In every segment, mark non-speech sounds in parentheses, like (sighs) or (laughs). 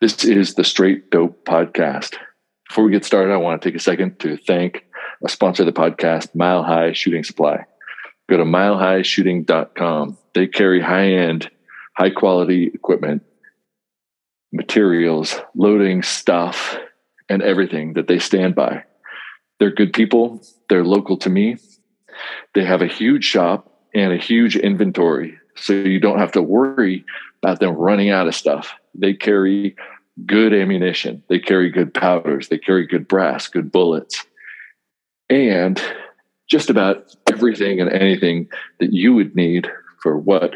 This is the Straight Dope Podcast. Before we get started, I want to take a second to thank a sponsor of the podcast, Mile High Shooting Supply. Go to milehighshooting.com. They carry high end, high quality equipment, materials, loading stuff, and everything that they stand by. They're good people. They're local to me. They have a huge shop and a huge inventory. So you don't have to worry about them running out of stuff. They carry good ammunition, they carry good powders, they carry good brass, good bullets, and just about everything and anything that you would need for what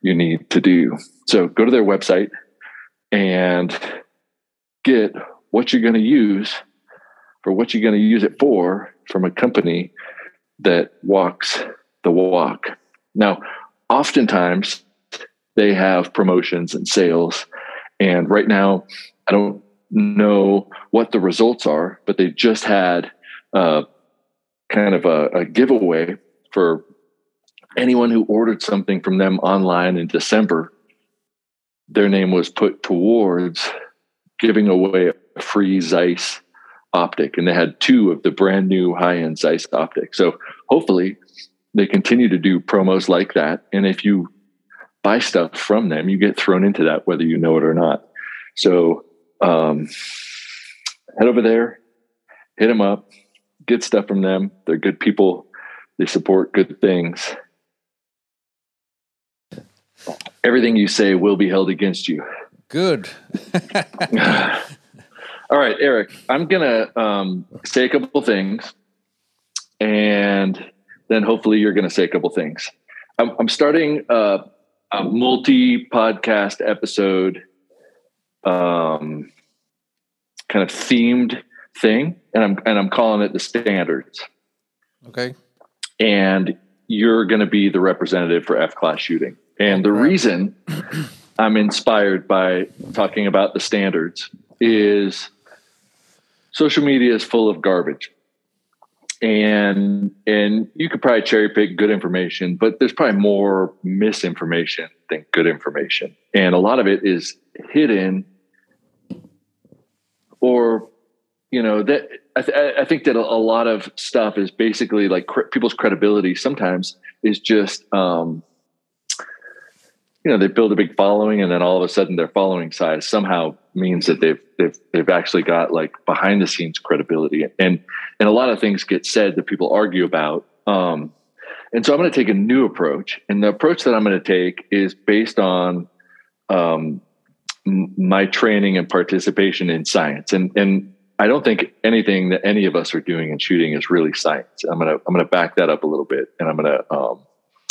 you need to do. So go to their website and get what you're going to use for what you're going to use it for from a company that walks the walk. Now, oftentimes they have promotions and sales. And right now, I don't know what the results are, but they just had uh, kind of a, a giveaway for anyone who ordered something from them online in December. Their name was put towards giving away a free Zeiss optic, and they had two of the brand new high end Zeiss optics. So hopefully, they continue to do promos like that. And if you buy stuff from them, you get thrown into that whether you know it or not. So um, head over there, hit them up, get stuff from them. They're good people. They support good things. Everything you say will be held against you. Good. (laughs) All right, Erik, I'm going to um, say a couple things and then hopefully you're going to say a couple things. I'm, I'm starting uh, a multi podcast episode, um, kind of themed thing, and I'm and I'm calling it the standards. Okay. And you're going to be the representative for F class shooting. And the reason (clears throat) I'm inspired by talking about the standards is social media is full of garbage and and you could probably cherry pick good information but there's probably more misinformation than good information. And a lot of it is hidden or you know that i, th- I think that a, lot of stuff is basically like cre- people's credibility sometimes is just um you know they build a big following and then all of a sudden their following size somehow means that they've they've they've actually got like behind the scenes credibility. And and a lot of things get said that people argue about. Um, and so i'm going to take a new approach and the approach that i'm going to take is based on um, my training and participation in science. And and i don't think anything that any of us are doing in shooting is really science. I'm going to i'm going to back that up a little bit and i'm going to um,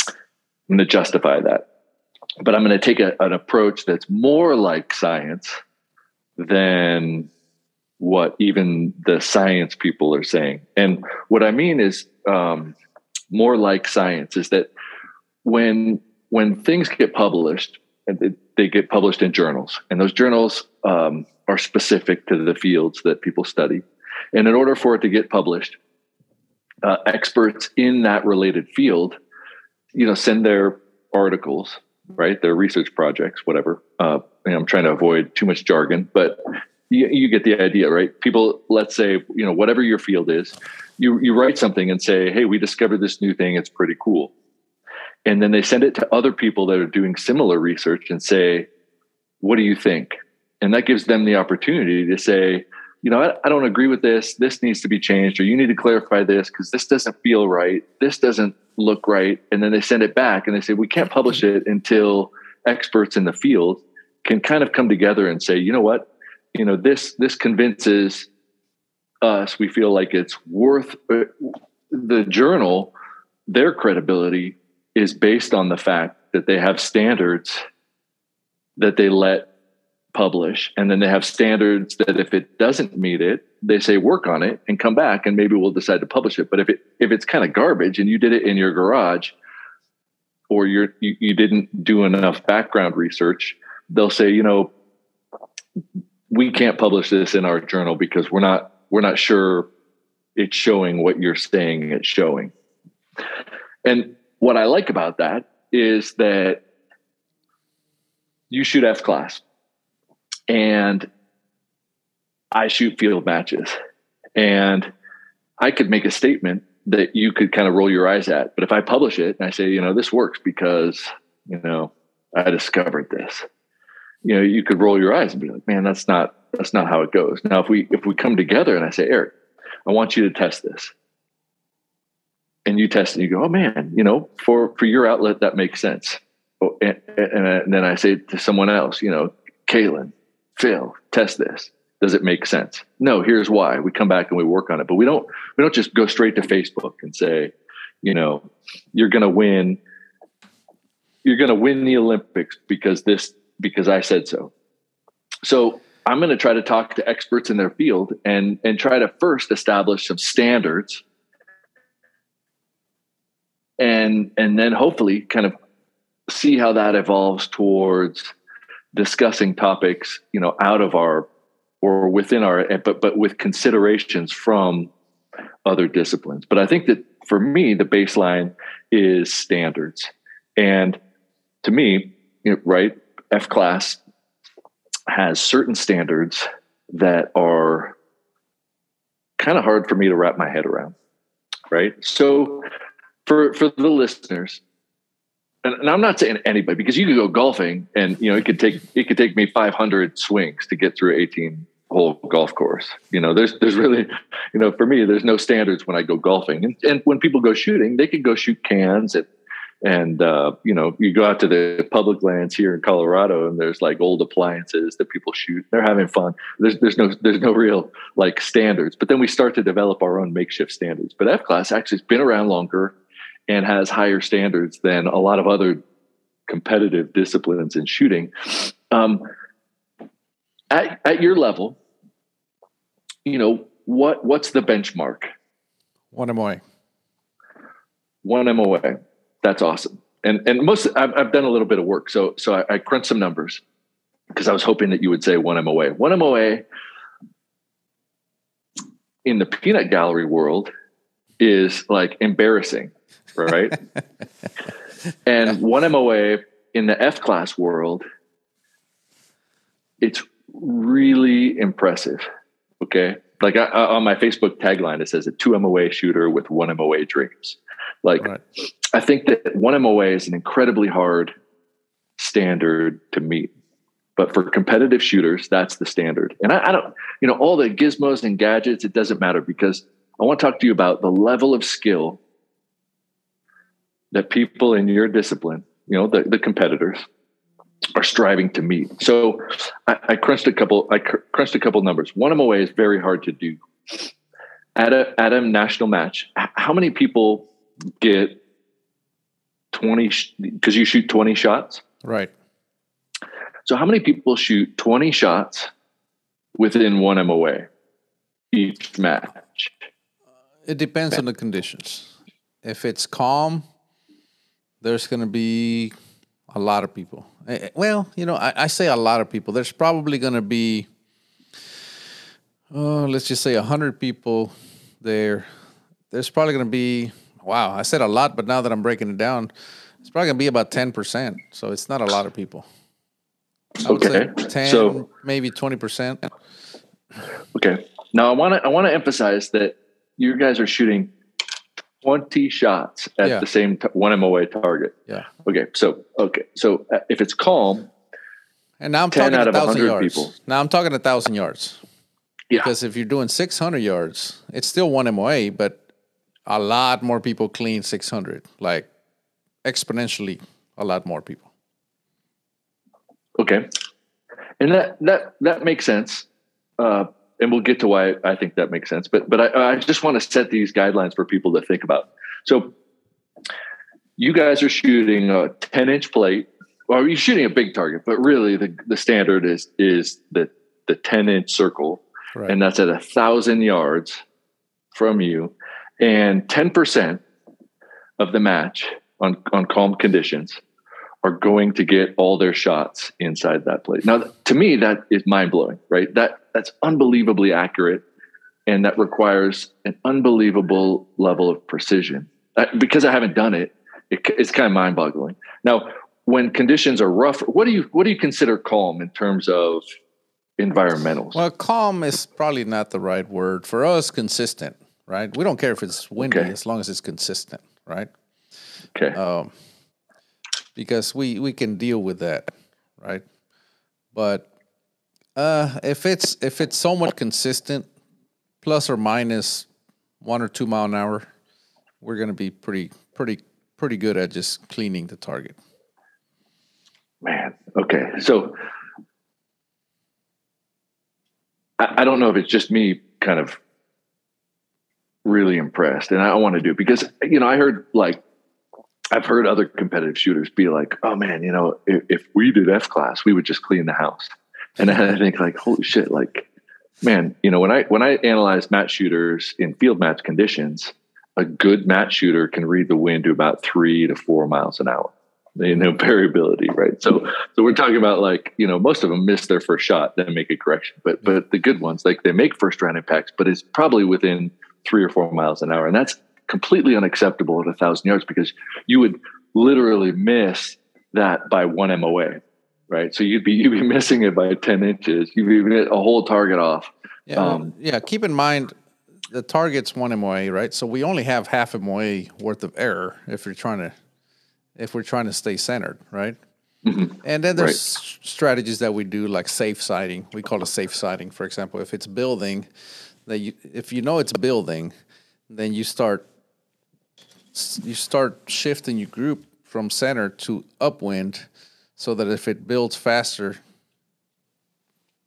i'm going to justify that. But I'm going to take a, an approach that's more like science than what even the science people are saying. And what I mean is um, more like science is that when when things get published, and they get published in journals, and those journals um, are specific to the fields that people study. And in order for it to get published, uh, experts in that related field, you know, send their articles right? Their research projects, whatever. Uh, I'm trying to avoid too much jargon, but you, you, get the idea, right? People, let's say, you know, whatever your field is, you you write something and say, "Hey, we discovered this new thing. It's pretty cool," and then they send it to other people that are doing similar research and say, "What do you think?" And that gives them the opportunity to say, you know, I, I, don't agree with this. This needs to be changed, or you need to clarify this because this doesn't feel right. This doesn't look right. And then they send it back and they say, we can't publish it until experts in the field can kind of come together and say, you know what, you know, this this convinces us. We feel like it's worth uh, the journal. Their credibility is based on the fact that they have standards that they let publish and then they have standards that if it doesn't meet it they say work on it and come back and maybe we'll decide to publish it. But if it if it's kind of garbage and you did it in your garage or you're you, you didn't do enough background research they'll say you know we can't publish this in our journal because we're not we're not sure it's showing what you're saying it's showing. And what i like about that is that you shoot f class. And I shoot field matches. And I could make a statement that you could kind of roll your eyes at. But if I publish it and I say, you know, this works because, you know, I discovered this, you know, you could roll your eyes and be like, man, that's not that's not how it goes. Now if we if we come together and I say, Erik, I want you to test this. And you test and you go, oh man, you know, for for your outlet that makes sense. Oh, and, and, and then I say to someone else, you know, Kaylin, Phil, test this does it make sense? No here's why. We come back and we work on it. But we don't we don't just go straight to facebook and say you know you're going to win you're going to win the olympics because this because i said so. So i'm going to try to talk to experts in their field and and try to first establish some standards. And and then hopefully kind of see how that evolves towards discussing topics you know out of our or within our eh, but but with considerations from other disciplines. But i think that for me the baseline is standards. And to me you know, right f class has certain standards that are kind of hard for me to wrap my head around right? So for for the listeners and, I'm not saying anybody because you could go golfing and you know it could take it could take me 500 swings to get through 18 whole golf course. You know, there's there's really, you know, for me, there's no standards when I go golfing. And, and when people go shooting, they can go shoot cans and and uh, you know, you go out to the public lands here in Colorado, and there's like old appliances that people shoot. They're having fun. There's there's no there's no real like standards. But then we start to develop our own makeshift standards. But F class actually has been around longer and has higher standards than a lot of other competitive disciplines in shooting. Um, at, at your level, you know what what's the benchmark? One moa one moa that's awesome. And and most i've, I've done a little bit of work so so i, I crunched some numbers because i was hoping that you would say one moa one moa in the peanut gallery world is like embarrassing right? (laughs) And one moa in the f class world it's really impressive Okay. Like I, on my Facebook tagline, it says a two MOA shooter with one MOA dreams. Like right. I think that one MOA is an incredibly hard standard to meet. But for competitive shooters, that's the standard. And I, I don't, you know, all the gizmos and gadgets, it doesn't matter because I want to talk to you about the level of skill that people in your discipline, you know, the, the competitors, are striving to meet. So I, I, crunched a couple. I cr- crunched a couple numbers. One MOA is very hard to do. At a at a national match, how many people get twenty? Because you shoot twenty shots, right? So how many people shoot twenty shots within one MOA each match? It depends on the conditions. If it's calm, there's going to be a lot of people. Eh, eh, well, you know, I, I say a lot of people. There's probably going to be, oh, let's just say 100 people there. There's probably going to be, wow, I said a lot, but now that I'm breaking it down, it's probably going to be about 10%. So it's not a lot of people. I would okay. say 10, so, maybe 20%. Okay. Now I want to I want to emphasize that you guys are shooting 20 shots at yeah. the same t- one MOA target. Yeah. Okay. So, okay. So uh, if it's calm, and now I'm talking a thousand yards. People. Now I'm talking a thousand yards. Yeah. Because if you're doing 600 yards, it's still one MOA, but a lot more people clean 600, like exponentially a lot more people. Okay. And that, that, that makes sense. Uh, and we'll get to why I think that makes sense. But but I, I just want to set these guidelines for people to think about. So you guys are shooting a 10 inch plate. Well, you're shooting a big target, but really the, the standard is is the the 10 inch circle, right. and that's at a thousand yards from you, and 10% of the match on on calm conditions are going to get all their shots inside that plate. Now, to me, that is mind blowing, right? That that's unbelievably accurate, and that requires an unbelievable level of precision. Uh, because I haven't done it, it it's kind of mind boggling. Now, when conditions are rough, what do you what do you consider calm in terms of environmentals. Well, calm is probably not the right word for us. Consistent, right? We don't care if it's windy okay. as long as it's consistent, right? Okay. Um, because we we can deal with that, right? But uh, if it's if it's somewhat consistent, plus or minus one or two mile an hour, we're going to be pretty pretty pretty good at just cleaning the target. Man, okay, so I, I don't know if it's just me, kind of really impressed, and I want to do because you know I heard like I've heard other competitive shooters be like, "Oh man, you know, if, if we did F class, we would just clean the house." And I think like, "Holy shit!" Like, man, you know, when I when I analyze match shooters in field match conditions, a good match shooter can read the wind to about three to four miles an hour. They know (laughs) variability, right? So, so we're talking about like you know, most of them miss their first shot, then make a correction. But but the good ones, like they make first round impacts, but it's probably within three or four miles an hour, and that's completely unacceptable at a thousand yards because you would literally miss that by one MOA, right? So you'd be you'd be missing it by ten inches. You'd be a whole target off. Yeah, um, yeah. Keep in mind the target's one MOA, right? So we only have half MOA worth of error if you're trying to if we're trying to stay centered, right? Mm-hmm. And then there's right. strategies that we do like safe sighting. We call it safe sighting, for example. If it's building, that you if you know it's building, then you start you start shifting your group from center to upwind so that if it builds faster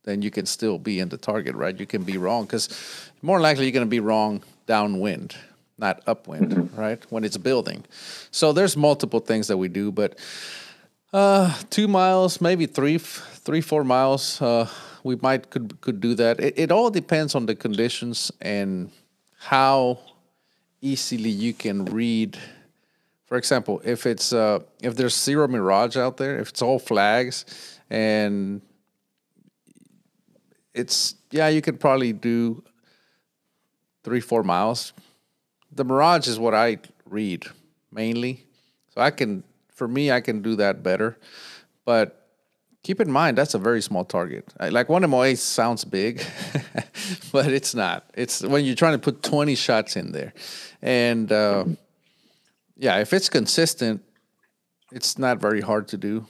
then you can still be in the target right? You can be wrong because more likely you're going to be wrong downwind not upwind mm-hmm. right? When it's building. So there's multiple things that we do but uh, two miles maybe three three four miles uh, we might could could do that. It, it all depends on the conditions and how easily you can read. For example, if it's uh, if there's zero mirage out there, if it's all flags, and it's yeah, you could probably do three four miles. The mirage is what I read mainly, so I can for me I can do that better, but keep in mind that's a very small target. Like one MOA sounds big, (laughs) but it's not. It's when you're trying to put 20 shots in there, and uh, yeah, if it's consistent, it's not very hard to do.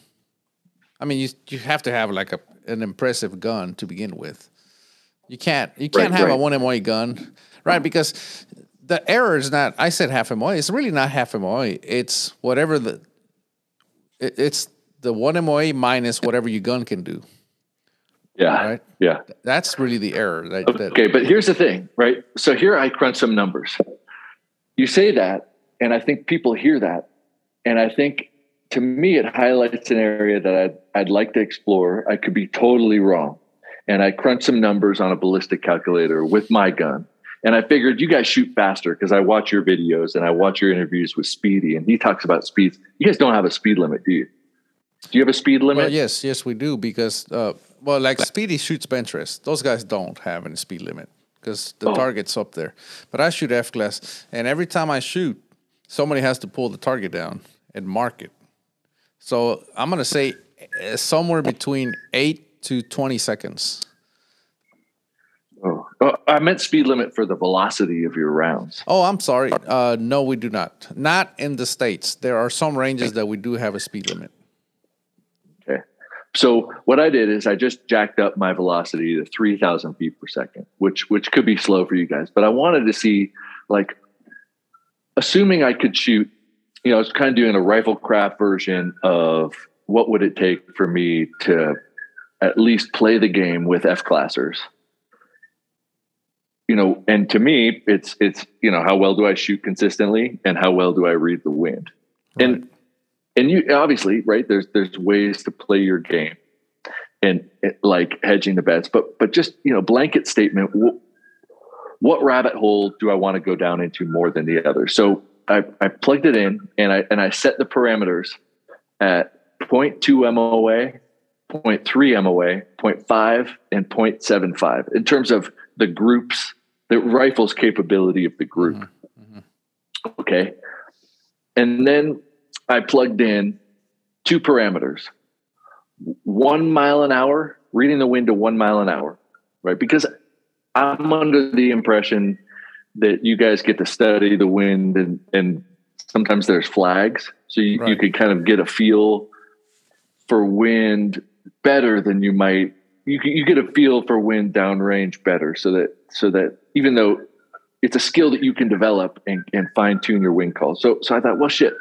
I mean, you you have to have like a an impressive gun to begin with. You can't you can't right, have right. a one MOA gun, right? Because the error is not. I said half MOA. It's really not half MOA. It's whatever the. It, it's the one MOA minus whatever your gun can do. Yeah. Right. Yeah. That's really the error. That, okay, that, but here's the thing, right? So here I crunch some numbers. You say that, and I think people hear that, and I think to me it highlights an area that I'd I'd like to explore. I could be totally wrong, and I crunch some numbers on a ballistic calculator with my gun. And I figured you guys shoot faster because I watch your videos and I watch your interviews with Speedy, and he talks about speeds. You guys don't have a speed limit, do you? Do you have a speed limit? Well, yes, yes, we do because uh, well, like Speedy shoots bench rest. Those guys don't have any speed limit because the oh. target's up there. But I shoot F class, and every time I shoot, somebody has to pull the target down and mark it. So I'm gonna say uh, somewhere between eight to twenty seconds. Oh. oh, I meant speed limit for the velocity of your rounds. Oh, I'm sorry. Uh, no, we do not. Not in the states. There are some ranges that we do have a speed limit. So what I did is I just jacked up my velocity to 3000 feet per second, which, which could be slow for you guys, but I wanted to see like, assuming I could shoot, you know, I was kind of doing a rifle craft version of what would it take for me to at least play the game with F classers. You know, and to me, it's it's you know how well do I shoot consistently, and how well do I read the wind, right. and and you obviously right there's there's ways to play your game and like hedging the bets but but just you know blanket statement what rabbit hole do i want to go down into more than the other so i i plugged it in and i and i set the parameters at 0.2 moa 0.3 moa 0.5 and 0.75 in terms of the groups the rifle's capability of the group mm-hmm. mm-hmm. okay and then I plugged in two parameters one mile an hour reading the wind to one mile an hour, right? Because I'm under the impression that you guys get to study the wind and, and sometimes there's flags. So you, right. you could kind of get a feel for wind better than you might you you get a feel for wind downrange better so that so that even though it's a skill that you can develop and, and fine tune your wind calls. So so I thought, well shit,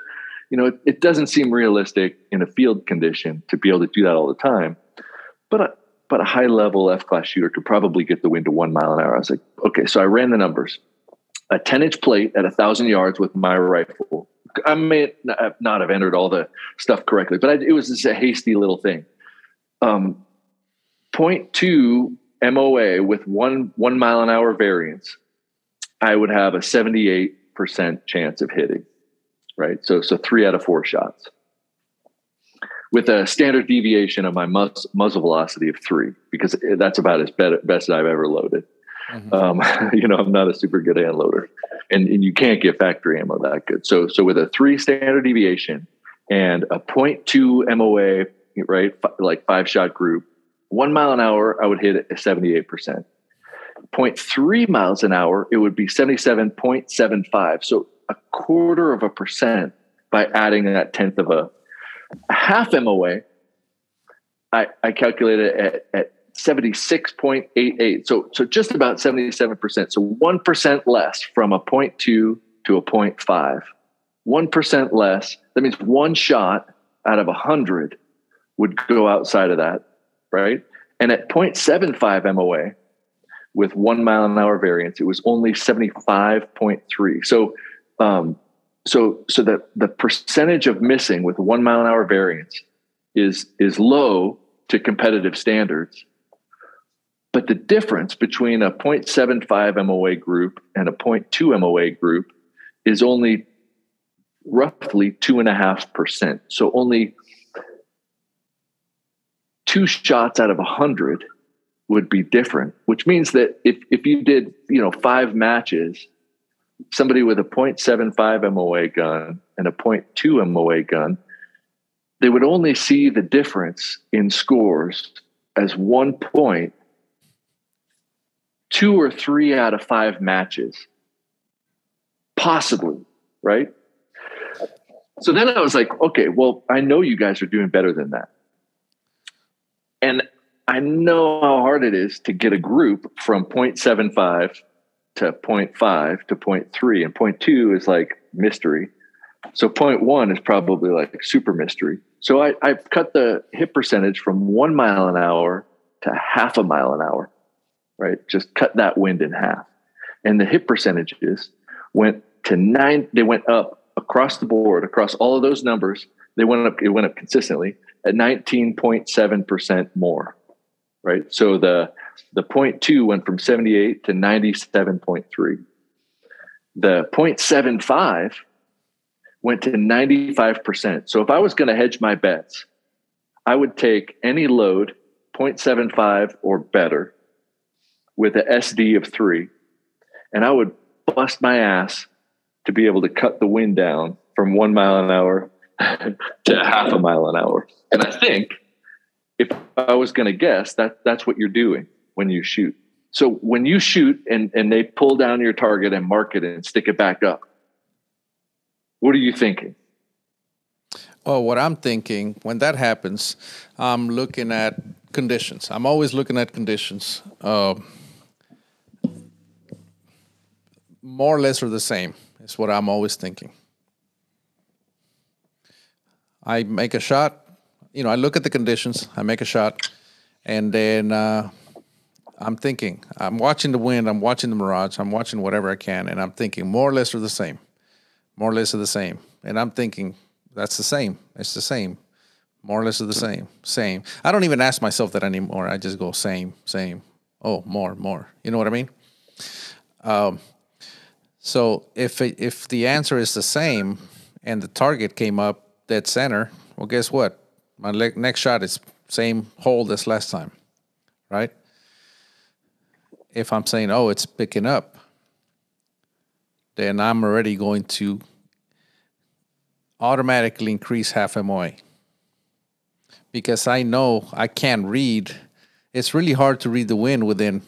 you know, it, it, doesn't seem realistic in a field condition to be able to do that all the time. But a, but a high level F class shooter could probably get the wind to one mile an hour. I was like, okay, so I ran the numbers. A 10 inch plate at a thousand yards with my rifle. I may not have entered all the stuff correctly, but I, it was just a hasty little thing. Um, 0.2 MOA with one one mile an hour variance, I would have a 78% chance of hitting right? So so three out of four shots with a standard deviation of my mus- muzzle velocity of three because that's about as best I've ever loaded. Mm-hmm. Um, (laughs) you know, I'm not a super good hand loader, and, and you can't get factory ammo that good. So so with a three standard deviation and a 0.2 MOA, right, f- like five shot group, one mile an hour, I would hit it at 78 percent. 0.3 miles an hour, it would be 77.75. So a quarter of a percent by adding that tenth of a, half MOA. I, I calculated at, at 76.88. So, so just about 77%. So 1% less from a 0.2 to a 0.5. 1% less. That means one shot out of 100 would go outside of that, right? And at 0.75 MOA with one mile an hour variance, it was only 75.3. So um, so so that the percentage of missing with one mile an hour variance is is low to competitive standards. But the difference between a 0.75 MOA group and a 0.2 MOA group is only roughly two and a half percent. So only two shots out of a hundred would be different, which means that if, if you did, you know, five matches somebody with a 0.75 MOA gun and a 0.2 MOA gun, they would only see the difference in scores as one point two or three out of five matches. Possibly, right? So then I was like, okay, well, I know you guys are doing better than that. And I know how hard it is to get a group from 0.75 to 0.5 to 0.3 and 0.2 is like mystery. So 0.1 is probably like super mystery. So I, I cut the hit percentage from one mile an hour to half a mile an hour right? Just cut that wind in half. And the hit percentages went to nine they went up across the board across all of those numbers. They went up it went up consistently at 19.7% more right? So the the 0.2 went from 78 to 97.3. The 0.75 went to 95%. So if I was going to hedge my bets, I would take any load 0.75 or better with an SD of three, and I would bust my ass to be able to cut the wind down from one mile an hour (laughs) to half a mile an hour. And I think if I was going to guess, that that's what you're doing when you shoot. So when you shoot and, and they pull down your target and mark it and stick it back up, what are you thinking? Well, what I'm thinking when that happens, I'm looking at conditions. I'm always looking at conditions. Uh, more or less are the same, is what I'm always thinking. I make a shot, you know, I look at the conditions, I make a shot, and then uh, I'm thinking, I'm watching the wind, I'm watching the mirage, I'm watching whatever I can, and I'm thinking more or less are the same. More or less are the same. And I'm thinking, that's the same. It's the same. More or less are the same. Same. I don't even ask myself that anymore. I just go same, same. Oh, more, more. You know what I mean? Um, so if it, if the answer is the same and the target came up dead center, well, guess what? My next shot is same hold as last time, right? If I'm saying, oh, it's picking up, then I'm already going to automatically increase half MOA because I know I can't read it's really hard to read the wind within,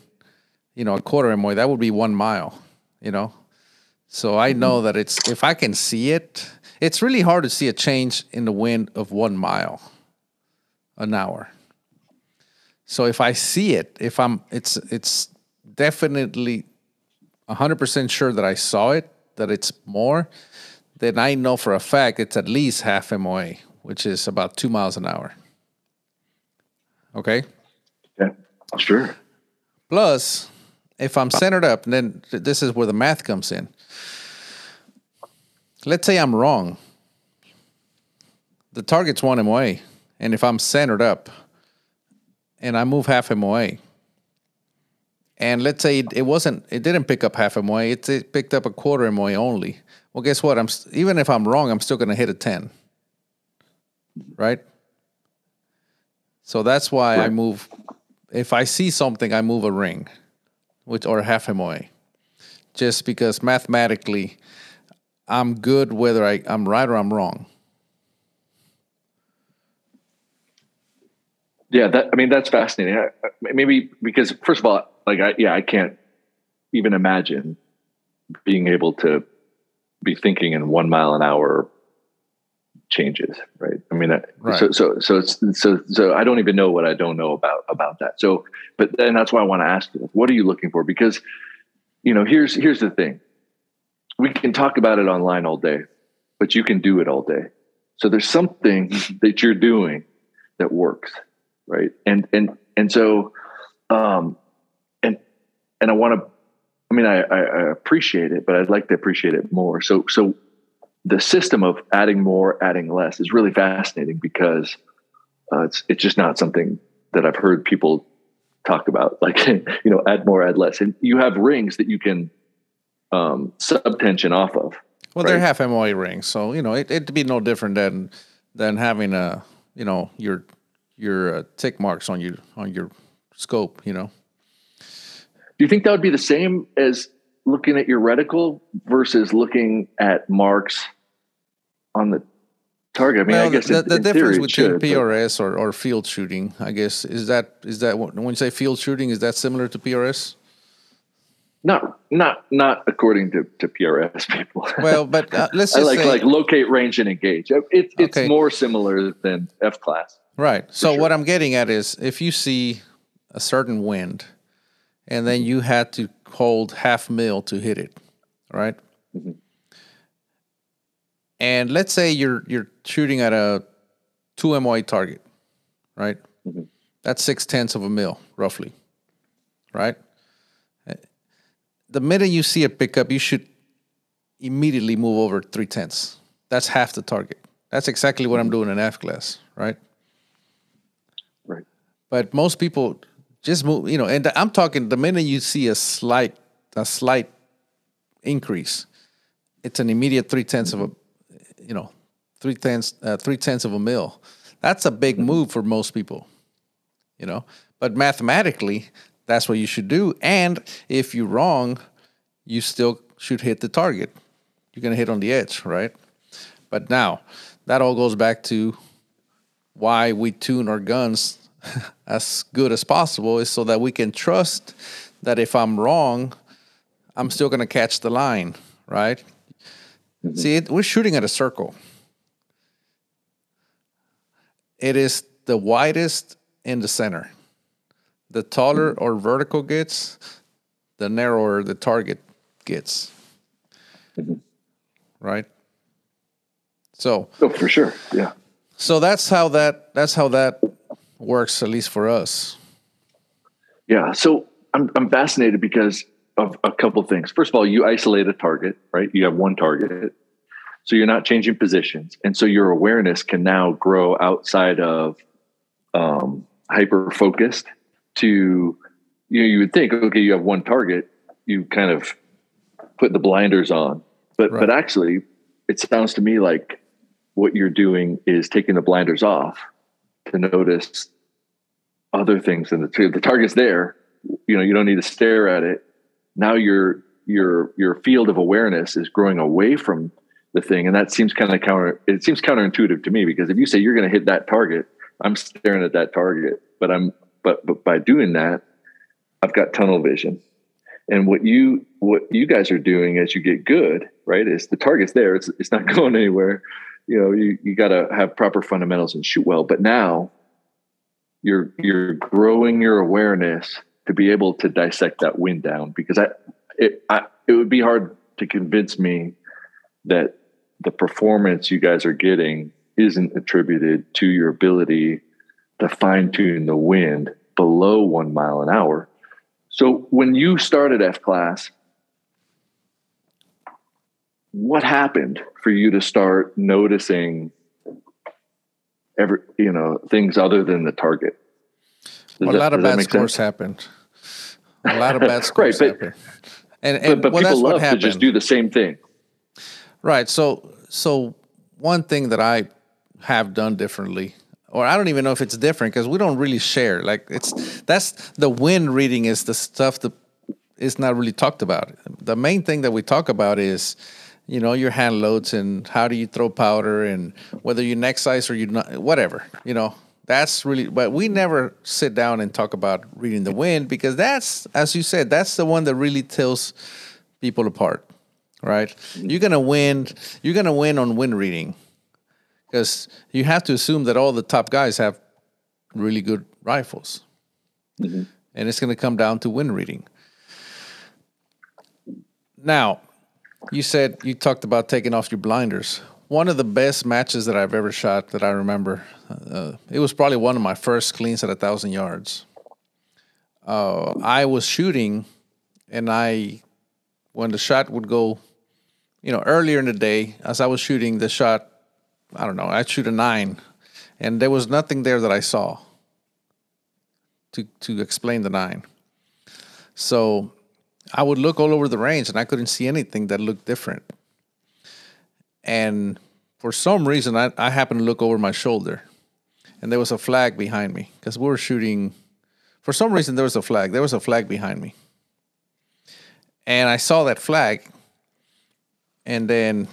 you know, a quarter MOA. That would be one mile, you know. So I know mm-hmm. that it's if I can see it, it's really hard to see a change in the wind of one mile an hour. So if I see it, if I'm, it's it's definitely hundred percent sure that I saw it, that it's more, then I know for a fact it's at least half MOA, which is about two miles an hour. Okay. Yeah, sure. Plus, if I'm centered up, then this is where the math comes in. Let's say I'm wrong. The target's one MOA, and if I'm centered up and I move half MOA, and let's say it, it wasn't, it didn't pick up half MOA, it, it picked up a quarter MOA only. Well, guess what? I'm even if I'm wrong, I'm still going to hit a ten, right? So that's why right. I move. If I see something, I move a ring, which or half a MOA, just because mathematically, I'm good whether I, I'm right or I'm wrong. Yeah, that I mean that's fascinating. Maybe because first of all, like I yeah, I can't even imagine being able to be thinking in one mile an hour changes, right? I mean, right. so so so it's, so so I don't even know what I don't know about about that. So, but then that's why I want to ask you, what are you looking for? Because you know, here's here's the thing: we can talk about it online all day, but you can do it all day. So there's something that you're doing that works, right? And and and so, um, and I want to. I mean, I, I appreciate it, but I'd like to appreciate it more. So so the system of adding more, adding less is really fascinating because uh, it's it's just not something that I've heard people talk about. (laughs) Like you know, add more, add less, and you have rings that you can um, subtension off of. Well, right? they're half MOA rings, so you know it, it'd be no different than than having a you know your your uh, tick marks on your on your scope. You know. Do you think that would be the same as looking at your reticle versus looking at marks on the target. I mean, well, I guess the, in, the in difference between should, PRS or, or field shooting, I guess, is that is that when you say field shooting, is that similar to PRS? Not not not according to, to PRS people. (laughs) Well, but uh, let's just I like say, like locate, range, and engage. It, it's okay. more similar than F class. Right. So sure. what I'm getting at is if you see a certain wind, and then you had to hold half mil to hit it, right? Mm-hmm and let's say you're you're shooting at a two MOA target, right? Mm-hmm. That's six tenths of a mil, roughly, right? The minute you see a pickup, you should immediately move over three tenths. That's half the target. That's exactly what I'm doing in F class, right? Right. But most people just move, you know, and I'm talking the minute you see a slight a slight increase, it's an immediate three tenths of a you know, three tenths uh, three tenths of a mil. That's a big mm-hmm. move for most people, you know. But mathematically, that's what you should do. And if you're wrong, you still should hit the target. You're gonna hit on the edge, right? But now that all goes back to why we tune our guns (laughs) as good as possible is so that we can trust that if I'm wrong, I'm still going to catch the line, right? Mm-hmm. See, it, we're shooting at a circle. It is the widest in the center. The taller mm-hmm. or vertical gets, the narrower the target gets. Mm-hmm. Right? So Oh for sure. Yeah. So that's how that that's how that works, at least for us. Yeah. So I'm I'm fascinated because of a couple things. First of all, you isolate a target, right? You have one target. So you're not changing positions. And so your awareness can now grow outside of um, hyper focused to, you know, you would think, okay, you have one target, you kind of put the blinders on. But, right. but actually, it sounds to me like what you're doing is taking the blinders off to notice other things in the, the target's there. You know, you don't need to stare at it now your your your field of awareness is growing away from the thing and that seems kind of counter it seems counterintuitive to me because if you say you're going to hit that target i'm staring at that target but i'm but but by doing that, I've got tunnel vision. And what you what you guys are doing as you get good, right, is the target's there. It's it's not (laughs) going anywhere. You know, you, you gotta have proper fundamentals and shoot well. But now you're you're growing your awareness to be able to dissect that wind down because I it I, it would be hard to convince me that the performance you guys are getting isn't attributed to your ability to fine tune the wind below one mile an hour. So when you started F class, what happened for you to start noticing every you know things other than the target? Well, that, a lot of bad scores sense? happened. A lot of bad (laughs) scores right, but, happened. And, and but, but well, people love to just do the same thing. Right. So so one thing that I have done differently or I don't even know if it's different because we don't really share. Like it's that's the wind reading is the stuff that is not really talked about. The main thing that we talk about is, you know, your hand loads and how do you throw powder and whether you neck size or you not whatever. You know, that's really. But we never sit down and talk about reading the wind because that's, as you said, that's the one that really tells people apart. Right? You're gonna win. You're gonna win on wind reading because you have to assume that all the top guys have really good rifles, mm-hmm. and it's going to come down to wind reading. Now, you said you talked about taking off your blinders. One of the best matches that I've ever shot that I remember, uh, it was probably one of my first cleans at a thousand yards. Uh, I was shooting, and I, when the shot would go, you know, earlier in the day, as I was shooting, the shot I don't know, I'd shoot a nine, and there was nothing there that I saw to to explain the nine. So I would look all over the range, and I couldn't see anything that looked different. And for some reason, I, I happened to look over my shoulder, and there was a flag behind me because we were shooting. For some reason, there was a flag. There was a flag behind me, and I saw that flag, and then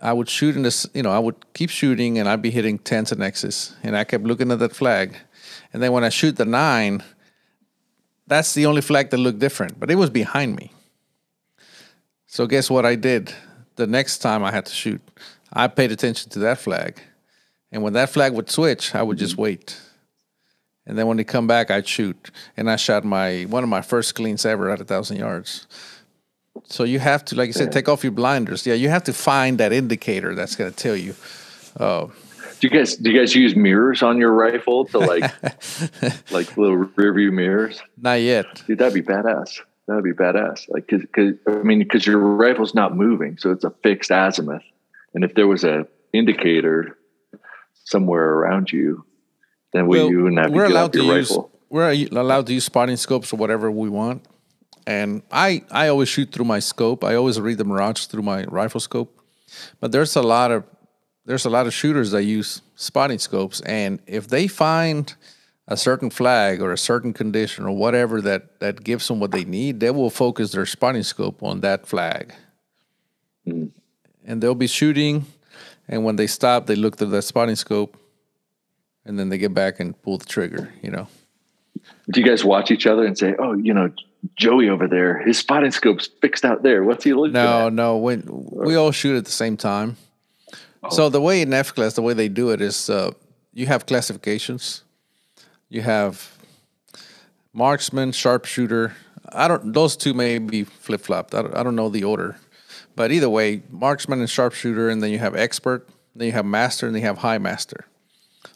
I would shoot in this, you know, I would keep shooting and I'd be hitting tens and X's. And I kept looking at that flag. And then when I shoot the nine, that's the only flag that looked different, but it was behind me. So guess what I did? The next time I had to shoot, I paid attention to that flag. And when that flag would switch, I would just wait. And then when they come back, I'd shoot. And I shot my one of my first cleans ever at a thousand yards. So you have to, like you said, take off your blinders. Yeah, you have to find that indicator that's going to tell you. Uh, do you guys do you guys use mirrors on your rifle to like (laughs) like little rear view mirrors? Not yet. Dude, that'd be badass. That'd be badass. Like, cause, cause I mean, because your rifle's not moving, so it's a fixed azimuth. And if there was a indicator somewhere around you, then we well, you wouldn't have we're allowed to use, rifle. We're allowed to use spotting scopes or whatever we want and I I always shoot through my scope. I always read the mirage through my rifle scope. But there's a lot of there's a lot of shooters that use spotting scopes, and if they find a certain flag or a certain condition or whatever that that gives them what they need, they will focus their spotting scope on that flag, mm. and they'll be shooting. And when they stop, they look through that spotting scope, and then they get back and pull the trigger. You know. Do you guys watch each other and say, "Oh, you know, Joey over there, his spotting scope's fixed out there. What's he looking no, at? No, no. we all shoot at the same time. Oh. So the way in F class, the way they do it is uh, you have classifications. You have marksman, sharpshooter. I don't. Those two may be flip flopped. I, I don't know the order, but either way, marksman and sharpshooter, and then you have expert. Then you have master, and then you have high master.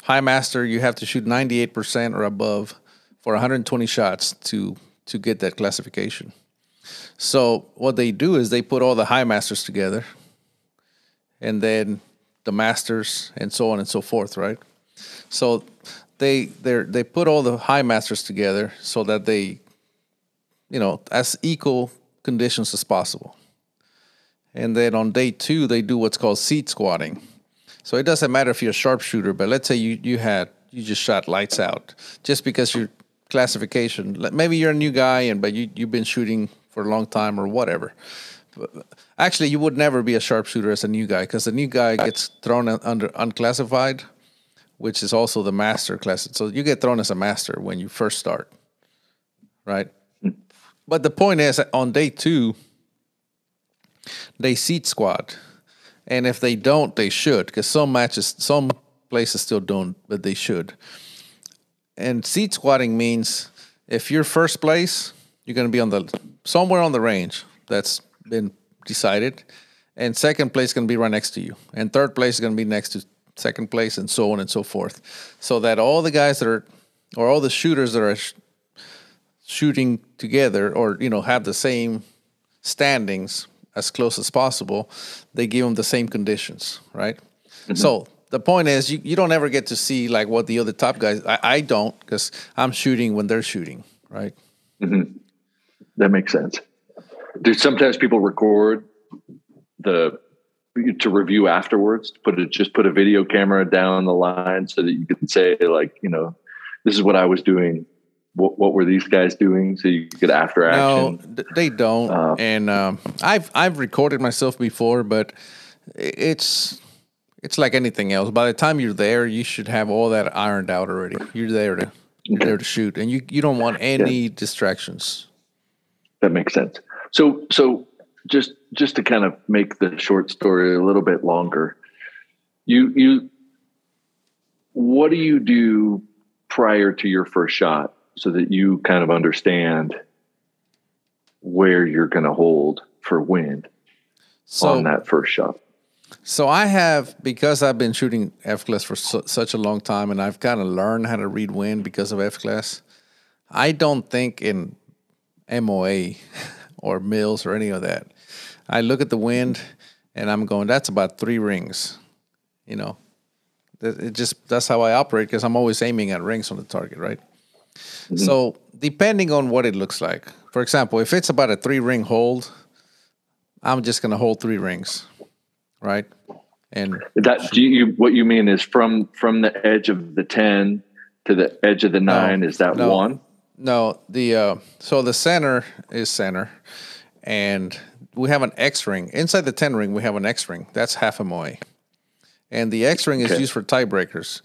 High master, you have to shoot ninety eight percent or above for 120 shots to to get that classification. So what they do is they put all the high masters together, and then the masters, and so on and so forth, right? So they they they put all the high masters together so that they, you know, as equal conditions as possible. And then on day two, they do what's called seat squatting. So it doesn't matter if you're a sharpshooter, but let's say you you had you just shot lights out, just because you're classification. Maybe you're a new guy and but you you've been shooting for a long time or whatever. Actually, you would never be a sharpshooter as a new guy because the new guy gets thrown under unclassified which is also the master class. So you get thrown as a master when you first start, right? Hmm. But the point is, on day two, they seat squat, and if they don't, they should, because some matches, some places still don't, but they should. And seat squatting means if you're first place, you're going to be on the somewhere on the range that's been decided, and second place is going to be right next to you, and third place is going to be next to second place, and so on and so forth, so that all the guys that are or all the shooters that are sh- shooting together or you know have the same standings as close as possible, they give them the same conditions, right? Mm-hmm. So the point is, you, you don't ever get to see like what the other top guys. I, I don't because I'm shooting when they're shooting, right? Mm-hmm. That makes sense. Do sometimes people record the to review afterwards? Put it just put a video camera down the line so that you can say like you know this is what I was doing. What, what were these guys doing? So you get after action. No, they don't. Uh, and um, I've I've recorded myself before, but it's it's like anything else. By the time you're there, you should have all that ironed out already. You're there to you're there to shoot, and you you don't want any yeah. distractions. That makes sense. So so just just to kind of make the short story a little bit longer, you you what do you do prior to your first shot so that you kind of understand where you're going to hold for wind so, on that first shot? So I have because I've been shooting F class for su- such a long time, and I've kind of learned how to read wind because of F class. I don't think in MOA (laughs) or mills or any of that. I look at the wind, and I'm going, "That's about three rings," you know. It just that's how I operate because I'm always aiming at rings on the target, right? Mm-hmm. So depending on what it looks like, for example, if it's about a three ring hold, I'm just gonna hold three rings right? And that you what you mean is from from the edge of the ten to the edge of the nine. No, is that no, one? No, the uh, so the center is center, and we have an X ring inside the ten ring. We have an X ring that's half a moe, and the X ring okay. is used for tiebreakers.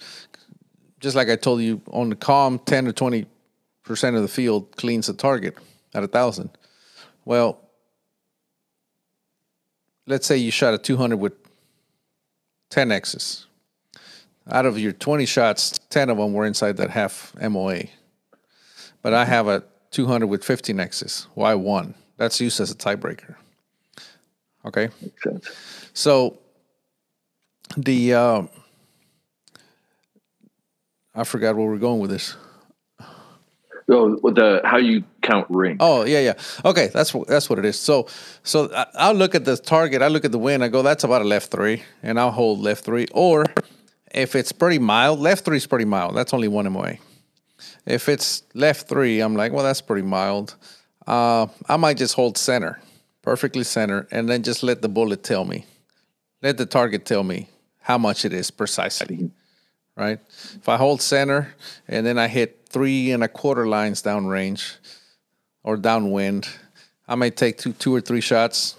Just like I told you on the calm, ten to twenty percent of the field cleans the target at a thousand. Well, let's say you shot a 200 with 10 X's. Out of your 20 shots, 10 of them were inside that half MOA. But I have a 200 with 15 X's. Why one? That's used as a tiebreaker. Okay. Makes sense. So the uh, I forgot where we're going with this. Oh, the how you count rings. Oh yeah, yeah. Okay, that's that's what it is. So so I'll look at the target. I look at the win. I go, that's about a left three, and I'll hold left three. Or if it's pretty mild, left three is pretty mild. That's only one MOA. If it's left three, I'm like, well, that's pretty mild. Uh, I might just hold center, perfectly center, and then just let the bullet tell me, let the target tell me how much it is precisely right? If I hold center and then I hit three and a quarter lines downrange or downwind, I may take two, two or three shots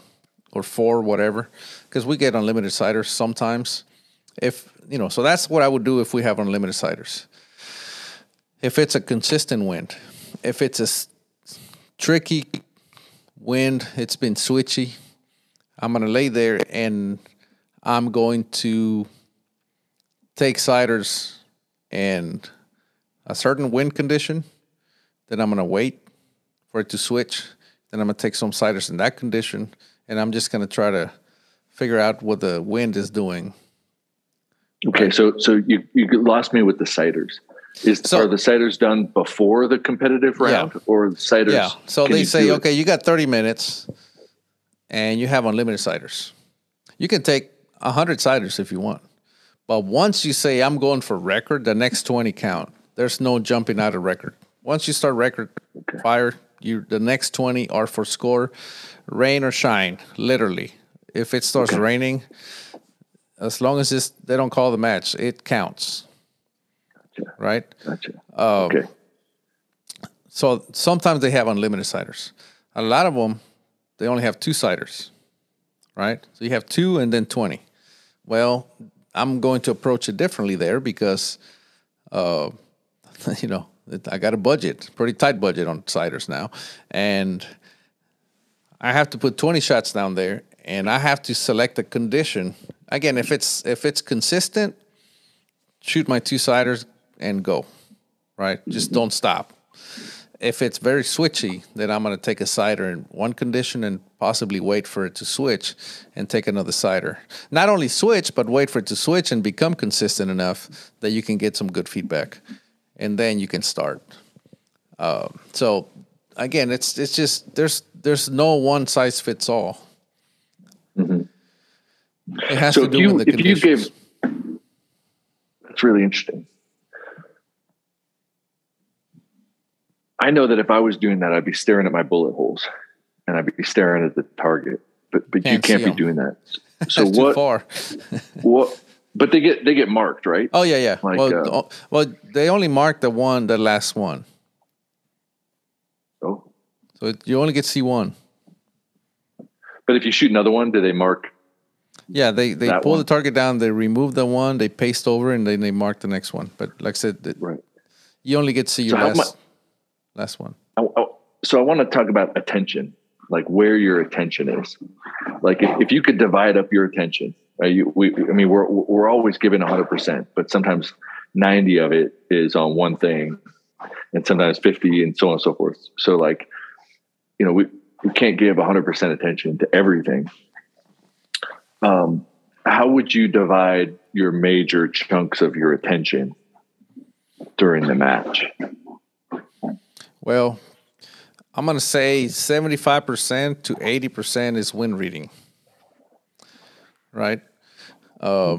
or four, whatever, because we get unlimited sighters sometimes. If you know, so that's what I would do if we have unlimited sighters. If it's a consistent wind, if it's a tricky wind, it's been switchy, I'm gonna lay there and I'm going to take sighters and a certain wind condition, then I'm going to wait for it to switch. Then I'm going to take some sighters in that condition, and I'm just going to try to figure out what the wind is doing. Okay, so so you you lost me with the sighters. Is so, are the sighters done before the competitive round, yeah. or the sighters? Yeah. So they say, okay, you got 30 minutes, and you have unlimited sighters. You can take 100 sighters if you want. But once you say I'm going for record, the next 20 count. There's no jumping out of record. Once you start record okay. fire, you the next 20 are for score, rain or shine, literally. If it starts okay. raining, as long as it's, they don't call the match, it counts. Gotcha. Right? Gotcha. Um, okay. So sometimes they have unlimited sighters. A lot of them, they only have two sighters, right? So you have two and then 20. Well, I'm going to approach it differently there because, uh, (laughs) you know, I got a budget, pretty tight budget on sighters now, and I have to put 20 shots down there, and I have to select a condition. Again, if it's if it's consistent, shoot my two sighters and go, right? Just don't stop. If it's very switchy, then I'm going to take a sighter in one condition and possibly wait for it to switch and take another sighter. Not only switch, but wait for it to switch and become consistent enough that you can get some good feedback, and then you can start. Uh, so again, it's it's just there's there's no one size fits all. Mm-hmm. It has so to do you, with the conditions. You gave, that's really interesting. I know that if I was doing that, I'd be staring at my bullet holes and I'd be staring at the target. But but can't you can't be them. doing that. (laughs) So what? far. (laughs) what? But they get they get marked, right? Oh yeah, yeah. Like, well, uh, well, they only mark the one, the last one. Oh. So you only get C one. But if you shoot another one, do they mark? Yeah, they they pull one? the target down, they remove the one, they paste over, and then they mark the next one. But like I said, right. you only get to see your so last, last one. I, I, so I want to talk about attention like where your attention is. Like if, if you could divide up your attention, right, you, we, I mean, we're, we're always given 100%, but sometimes 90 of it is on one thing and sometimes 50 and so on and so forth. So like, you know, we, we can't give 100% attention to everything. Um, how would you divide your major chunks of your attention during the match? Well, I'm going to say 75% to 80% is wind reading. Right? Uh,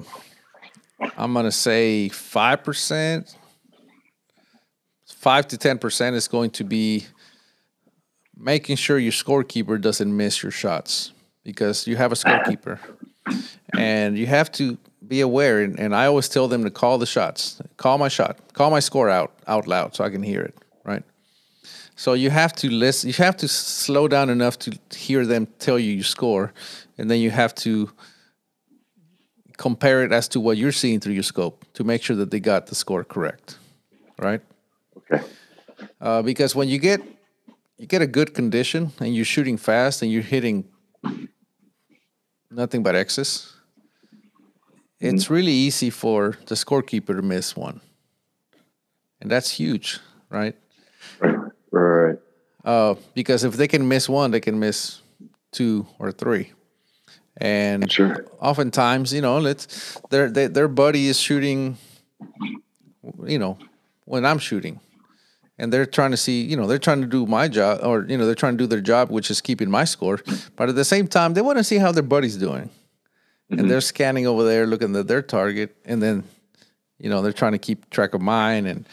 I'm going to say 5%, 5 to 10% is going to be making sure your scorekeeper doesn't miss your shots because you have a scorekeeper and you have to be aware and, and, i always tell them to call the shots call my shot call my score out out loud so i can hear it so you have to listen. You have to slow down enough to hear them tell you your score, and then you have to compare it as to what you're seeing through your scope to make sure that they got the score correct, right? Okay. Uh, because when you get you get a good condition and you're shooting fast and you're hitting nothing but X's, mm-hmm. it's really easy for the scorekeeper to miss one, and that's huge? Right. Right. Uh, because if they can miss one, they can miss two or three. And sure. oftentimes, you know, let's their they, their buddy is shooting, you know, when I'm shooting, and they're trying to see, you know, they're trying to do my job, or you know, they're trying to do their job, which is keeping my score. But at the same time, they want to see how their buddy's doing, mm-hmm. and they're scanning over there, looking at their target, and then, you know, they're trying to keep track of mine, and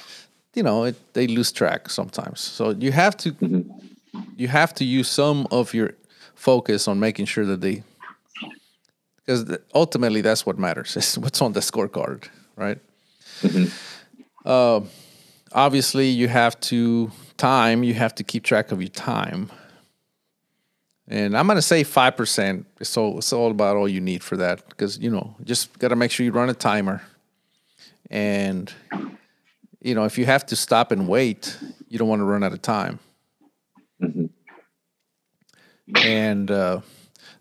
you know it, they lose track sometimes. So you have to mm-hmm. you have to use some of your focus on making sure that they because ultimately that's what matters (laughs) is what's on the scorecard, right? Mm-hmm. Uh, obviously, you have to time. You have to keep track of your time. And I'm gonna say five percent. So it's all about all you need for that because you know just gotta make sure you run a timer, and you know, if you have to stop and wait, you don't want to run out of time. Mm-hmm. And uh,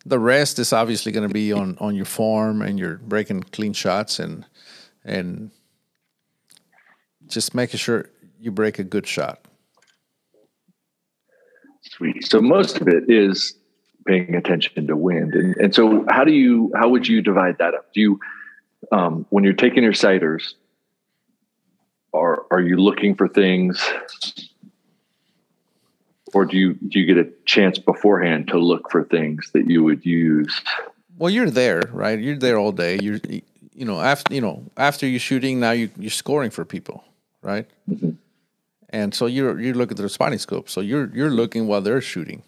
the rest is obviously going to be on on your form and you're breaking clean shots and and just making sure you break a good shot. Sweet. So most of it is paying attention to wind, and and so how do you how would you divide that up? Do you um, when you're taking your sighters, are are you looking for things? Or do you do you get a chance beforehand to look for things that you would use? Well you're there right? You're there all day. You're you know after you know after you're shooting now you, you're scoring for people right? Mm-hmm. and so you're you're looking at the spotting scope. So you're you're looking while they're shooting.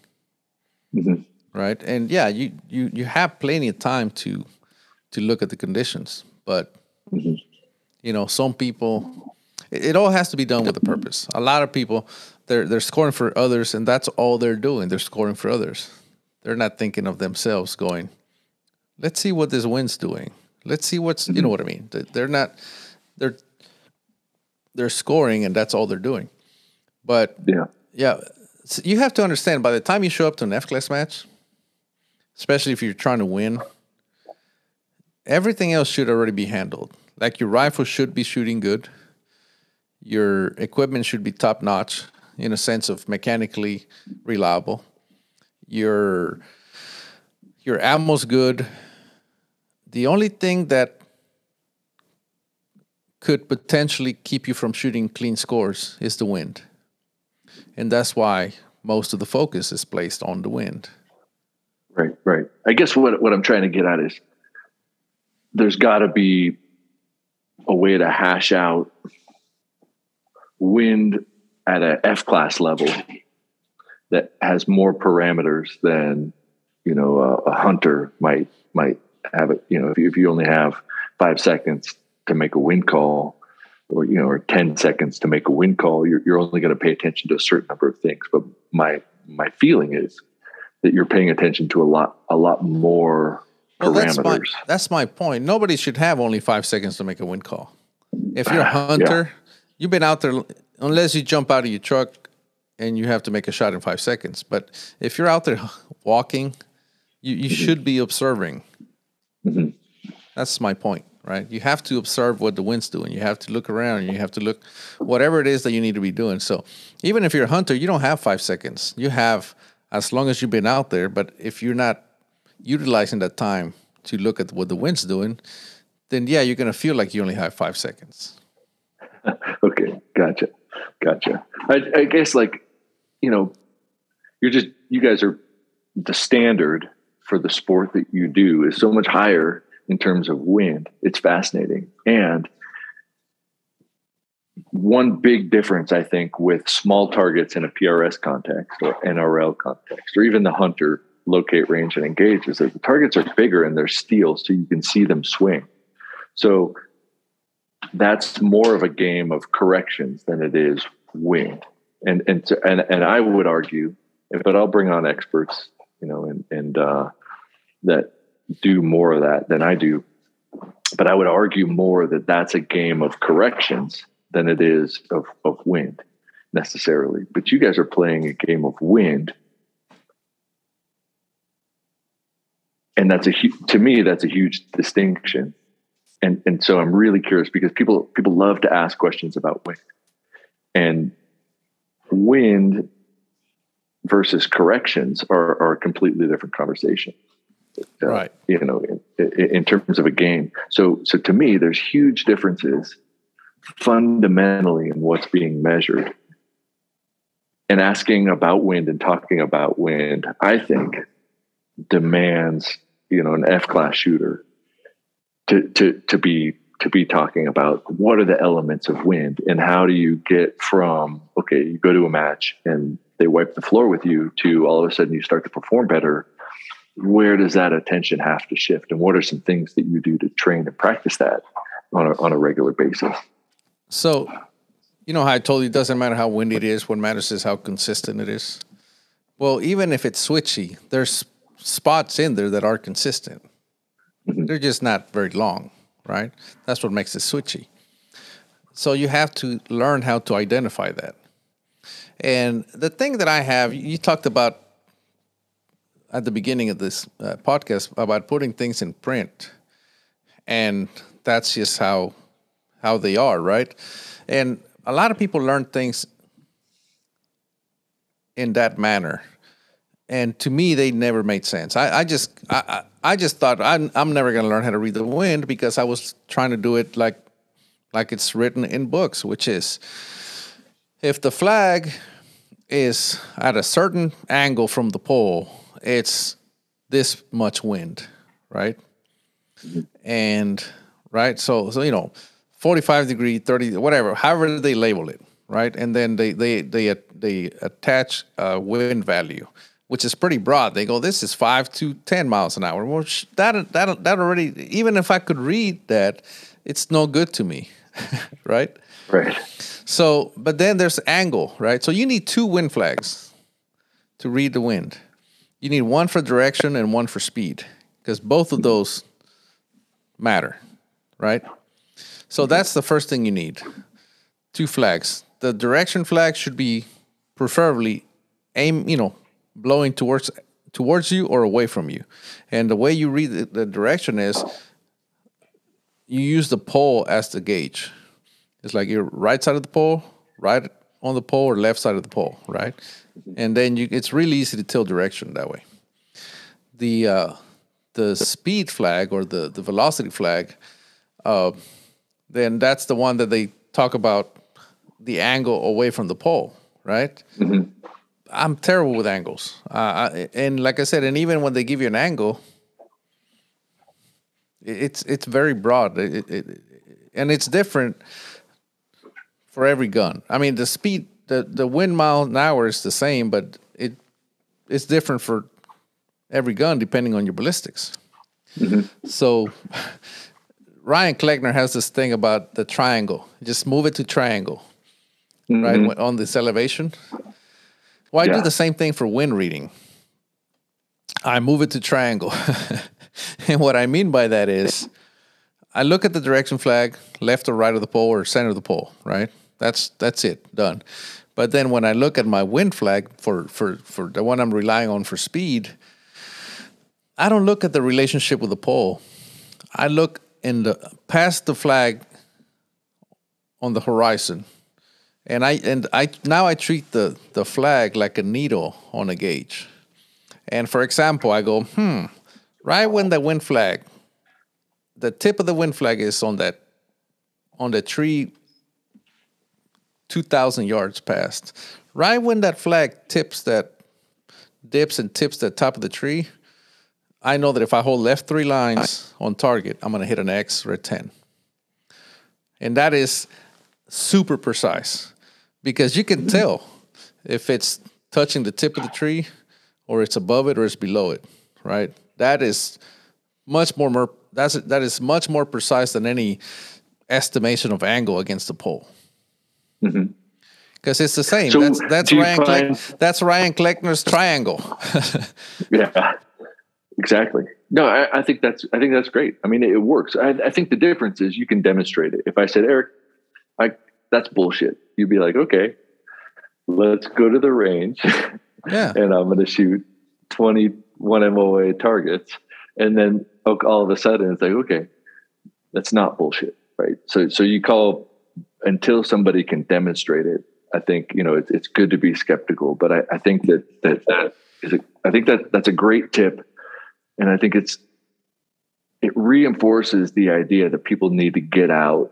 Mm-hmm. right? And yeah you you you have plenty of time to to look at the conditions. But mm-hmm. you know some people it all has to be done with a purpose. A lot of people they're they're scoring for others and that's all they're doing. They're scoring for others. They're not thinking of themselves going, let's see what this win's doing. Let's see what's you know what I mean. They're not they're they're scoring and that's all they're doing. But yeah, yeah, so you have to understand by the time you show up to an F class match, especially if you're trying to win, everything else should already be handled. Like your rifle should be shooting good, your equipment should be top notch in a sense of mechanically reliable. Your your ammo's good. The only thing that could potentially keep you from shooting clean scores is the wind. And that's why most of the focus is placed on the wind. Right, right. I guess what what I'm trying to get at is there's got to be a way to hash out wind at a F class level that has more parameters than you know a, a hunter might might have it. You know, if you, if you only have five seconds to make a wind call, or you know, or ten seconds to make a wind call, you're you're only going to pay attention to a certain number of things. But my my feeling is that you're paying attention to a lot a lot more well, parameters. That's my, that's my point. Nobody should have only five seconds to make a wind call. If you're a (sighs) hunter, yeah. You've been out there unless you jump out of your truck and you have to make a shot in five seconds. But if you're out there (laughs) walking, you, you should be observing. Mm-hmm. That's my point, right? You have to observe what the wind's doing. You have to look around. You have to look whatever it is that you need to be doing. So even if you're a hunter, you don't have five seconds. You have as long as you've been out there. But if you're not utilizing that time to look at what the wind's doing, then yeah, you're gonna feel like you only have five seconds. (laughs) okay, gotcha. Gotcha. I, I guess like, you know, you're just you guys are the standard for the sport that you do is so much higher in terms of wind. It's fascinating. And one big difference, I think, with small targets in a PRS context or NRL context, or even the hunter locate, range, and engage, is that the targets are bigger and they're steel, so you can see them swing. So that's more of a game of corrections than it is wind. And and to, and and I would argue, but I'll bring on experts, you know, and and uh, that do more of that than I do. But I would argue more that that's a game of corrections than it is of of wind necessarily. But you guys are playing a game of wind. And that's a to me that's a huge distinction and and so I'm really curious because people people love to ask questions about wind and wind versus corrections are, are a completely different conversation. Uh, right. You know, in, in, terms of a game. So so to me, there's huge differences fundamentally in what's being measured. And asking about wind and talking about wind, I think, demands you know an F class shooter to to to be to be talking about what are the elements of wind and how do you get from okay you go to a match and they wipe the floor with you to all of a sudden you start to perform better. Where does that attention have to shift and what are some things that you do to train and practice that on a, on a regular basis? So you know how i told you it doesn't matter how windy it is what matters is how consistent it is. Well even if it's switchy there's spots in there that are consistent Mm-hmm. They're just not very long, right? That's what makes it switchy. So you have to learn how to identify that. And the thing that I have, you talked about at the beginning of this uh, podcast about putting things in print, and that's just how how they are, right? And a lot of people learn things in that manner and to me they never made sense. I, I just I, I just thought i'm, I'm never going to learn how to read the wind because i was trying to do it like like it's written in books which is if the flag is at a certain angle from the pole it's this much wind right? And right so so you know 45 degree 30 whatever however they label it right? And then they they they they attach a wind value which is pretty broad. They go, this is five to 10 miles an hour. Well, that, that, that already, even if I could read that, it's no good to me, (laughs) right? Right. So, but then there's angle, right? So you need two wind flags to read the wind. You need one for direction and one for speed because both of those matter, right? So mm-hmm. that's the first thing you need. Two flags. The direction flag should be preferably aim, you know, blowing towards towards you or away from you. And the way you read the, the direction is you use the pole as the gauge. It's like your right side of the pole, right on the pole, or left side of the pole, right? And then you, it's really easy to tell direction that way. The uh, the speed flag or the the velocity flag, uh, then that's the one that they talk about the angle away from the pole, right? Mm-hmm. I'm terrible with angles, uh, and like I said, and even when they give you an angle, it's it's very broad, it, it, and it's different for every gun. I mean, the speed, the the wind mile an hour is the same, but it it's different for every gun depending on your ballistics. Mm-hmm. So. Ryan Kleckner has this thing about the triangle. Just move it to triangle, mm-hmm. right on this elevation. Well, I yeah. do the same thing for wind reading. I move it to triangle. (laughs) and what I mean by that is I look at the direction flag, left or right of the pole or center of the pole, right? That's that's it, done. But then when I look at my wind flag for for for the one I'm relying on for speed, I don't look at the relationship with the pole. I look in the past the flag on the horizon and I and I now I treat the the flag like a needle on a gauge. And for example, I go, hmm, right when the wind flag, the tip of the wind flag is on that on the tree 2,000 yards past. Right when that flag tips that dips and tips the top of the tree, I know that if I hold left three lines on target, I'm going to hit an X or a 10. And that is super precise because you can tell if it's touching the tip of the tree or it's above it or it's below it, right? That is much more, more that's that is much more precise than any estimation of angle against the pole. Because mm-hmm. it's the same. So that's that's Ryan find... that's Ryan Kleckner's triangle. (laughs) yeah, exactly. No, I, I, think that's I think that's great. I mean, it, it works. I, I think the difference is you can demonstrate it. If I said, Erik, I that's bullshit you'd be like, okay, let's go to the range. (laughs) Yeah. and I'm going to shoot 21 MOA targets. And then all of a sudden it's like, okay, that's not bullshit. Right. So, so you call until somebody can demonstrate it. I think, you know, it's, it's good to be skeptical, but I, I think that, that, that is a, I think that that's a great tip. And I think it's, it reinforces the idea that people need to get out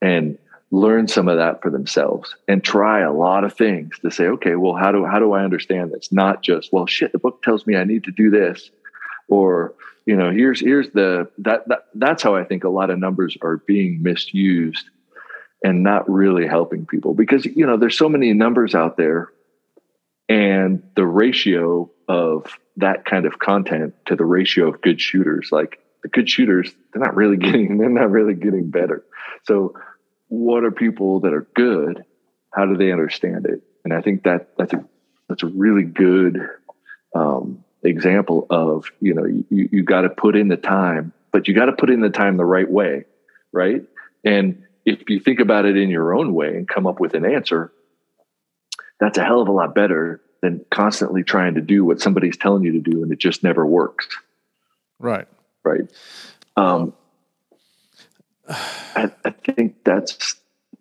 and learn some of that for themselves and try a lot of things to say okay well how do how do i understand this? Not just well shit the book tells me i need to do this. Or you know here's here's the that, that that's how i think a lot of numbers are being misused and not really helping people because you know there's so many numbers out there and the ratio of that kind of content to the ratio of good shooters like the good shooters they're not really (laughs) getting they're not really getting better. So what are people that are good? How do they understand it? And I think that that's a that's a really good um, example of you know you you got to put in the time, but you got to put in the time the right way, right? And if you think about it in your own way and come up with an answer, that's a hell of a lot better than constantly trying to do what somebody's telling you to do and it just never works. Right. Right. Um, I, I think that's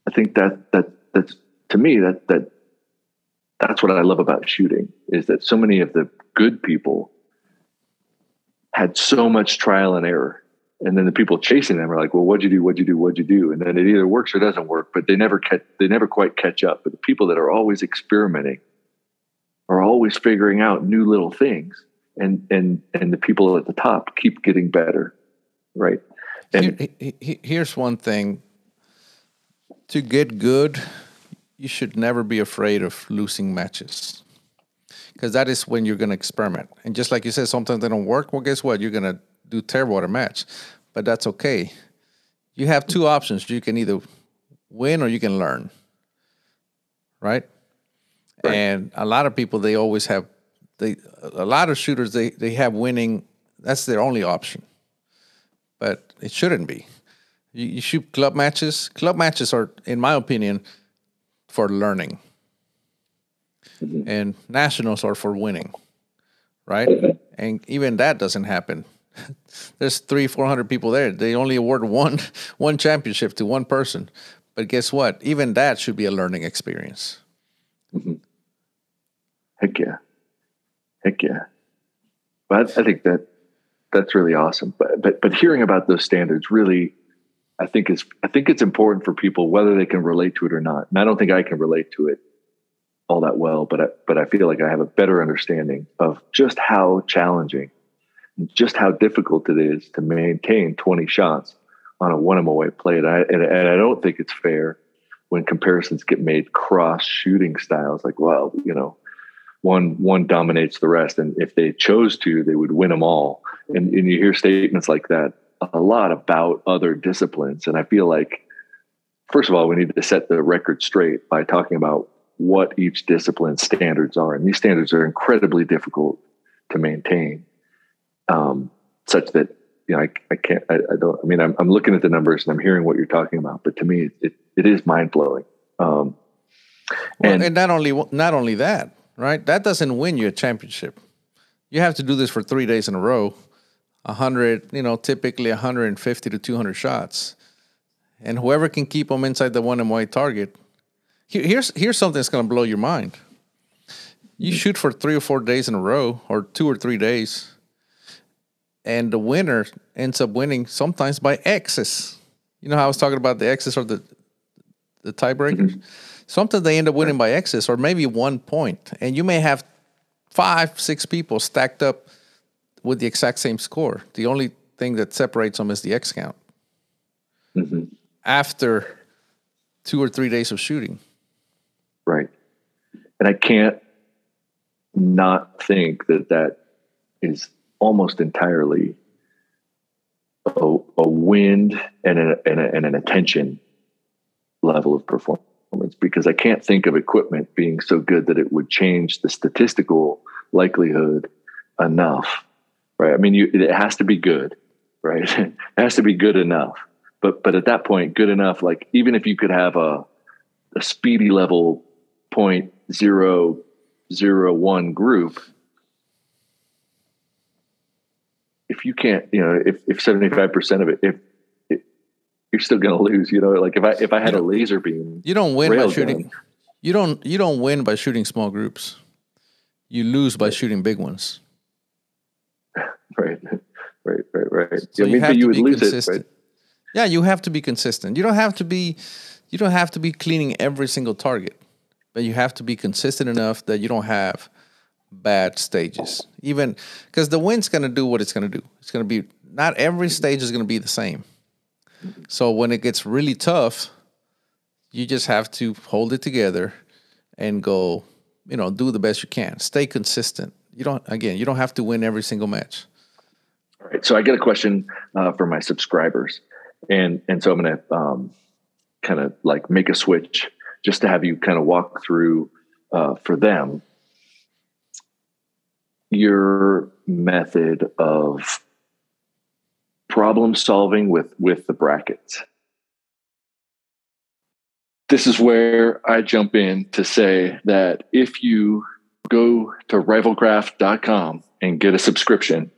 I think that that that's to me that that that's what I love about shooting is that so many of the good people had so much trial and error. And then the people chasing them are like, well, what'd you do? What'd you do? What'd you do? And then it either works or doesn't work, but they never catch, they never quite catch up. But the people that are always experimenting are always figuring out new little things. And, and, and the people at the top keep getting better. Right. And Here, here's one thing to get good, you should never be afraid of losing matches. Because that is when you're going to experiment. And just like you said, sometimes they don't work. Well, guess what? You're going to do terrible at a match. But that's okay. You have two options. You can either win or you can learn. Right? right? And a lot of people, they always have, they a lot of shooters, they, they have winning. That's their only option but it shouldn't be. You, you shoot club matches. Club matches are, in my opinion, for learning, mm-hmm. and nationals are for winning, right? Mm-hmm. And even that doesn't happen. (laughs) There's three, four hundred people there. They only award one (laughs) one championship to one person. But guess what? Even that should be a learning experience. Mm-hmm. Heck yeah, heck yeah. But I think that that's really awesome. But but but hearing about those standards really I think is I think it's important for people whether they can relate to it or not. And I don't think I can relate to it all that well, but I, but I feel like I have a better understanding of just how challenging, just how difficult it is to maintain 20 shots on a one MOA play. And I, and, and I don't think it's fair when comparisons get made cross shooting styles. Like, well, you know, one one dominates the rest, and if they chose to, they would win them all. And, and you hear statements like that a lot about other disciplines. And I feel like, first of all, we need to set the record straight by talking about what each discipline's standards are. And these standards are incredibly difficult to maintain, um, such that, you know, I, I can't, I, I, don't, I mean, I'm, I'm looking at the numbers and I'm hearing what you're talking about, but to me, it, it is mind blowing. Um, well, and, and not only, not only that, right? That doesn't win you a championship. You have to do this for three days in a row 100, you know, typically 150 to 200 shots. And whoever can keep them inside the one MOA target. Here's, here's something that's going to blow your mind. You shoot for three or four days in a row, or two or three days, and the winner ends up winning sometimes by X's. You know how I was talking about the X's or the the tiebreakers? Mm-hmm. Sometimes they end up winning by X's or maybe one point, and you may have five, six people stacked up with the exact same score. The only thing that separates them is the X count. Mm-hmm. After two or three days of shooting. Right. And I can't not think that that is almost entirely a, a wind and, a, and, a, and an attention level of performance because I can't think of equipment being so good that it would change the statistical likelihood enough right? I mean, you, it has to be good, right? (laughs) it has to be good enough. But but at that point, good enough. Like even if you could have a a speedy level point zero zero one group, if you can't, you know, if if seventy five percent of it, if you're still going to lose. You know, like if I if I had a laser beam, you don't win by shooting. Gun, you don't you don't win by shooting small groups. You lose by shooting big ones. (laughs) right, right, right, right. So you have you to be consistent. It, right? Yeah, you have to be consistent. You don't have to be, you don't have to be cleaning every single target, but you have to be consistent enough that you don't have bad stages. Even because the wind's going to do what it's going to do. It's going to be not every stage is going to be the same. So when it gets really tough, you just have to hold it together and go, you know, do the best you can. Stay consistent. You don't again, you don't have to win every single match. Right. So I get a question uh, from my subscribers, and and so I'm going to um, kind of like make a switch just to have you kind of walk through uh, for them your method of problem solving with with the brackets. This is where I jump in to say that if you go to riflecraft.com and get a subscription,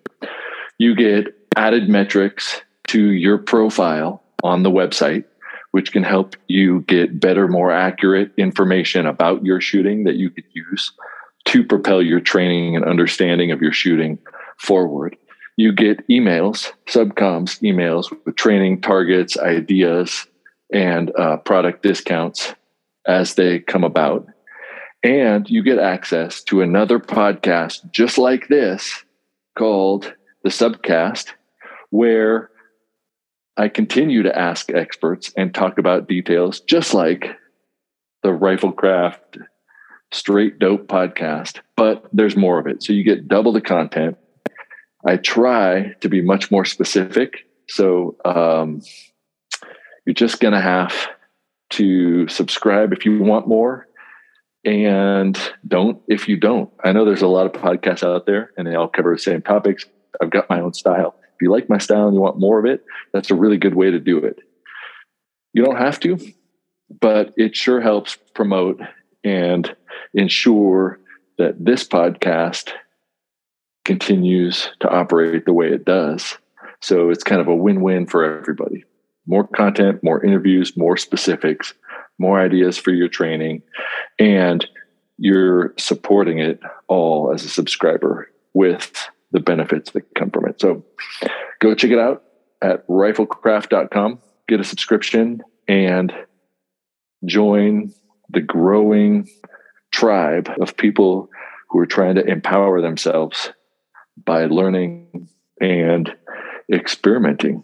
you get added metrics to your profile on the website, which can help you get better, more accurate information about your shooting that you could use to propel your training and understanding of your shooting forward. You get emails, subcoms emails with training targets, ideas, and uh, product discounts as they come about. And you get access to another podcast just like this called The Subcast, where I continue to ask experts and talk about details just like the Riflecraft Straight Dope podcast, but there's more of it. So you get double the content. I try to be much more specific. So um, you're just going to have to subscribe if you want more and don't if you don't. I know there's a lot of podcasts out there and they all cover the same topics. I've got my own style. If you like my style and you want more of it, that's a really good way to do it. You don't have to, but it sure helps promote and ensure that this podcast continues to operate the way it does. So it's kind of a win win for everybody. More content, more interviews, more specifics, more ideas for your training, and you're supporting it all as a subscriber with the benefits that come from it. So go check it out at riflecraft.com, get a subscription, and join the growing tribe of people who are trying to empower themselves by learning and experimenting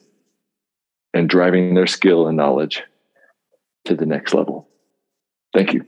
and driving their skill and knowledge to the next level. Thank you.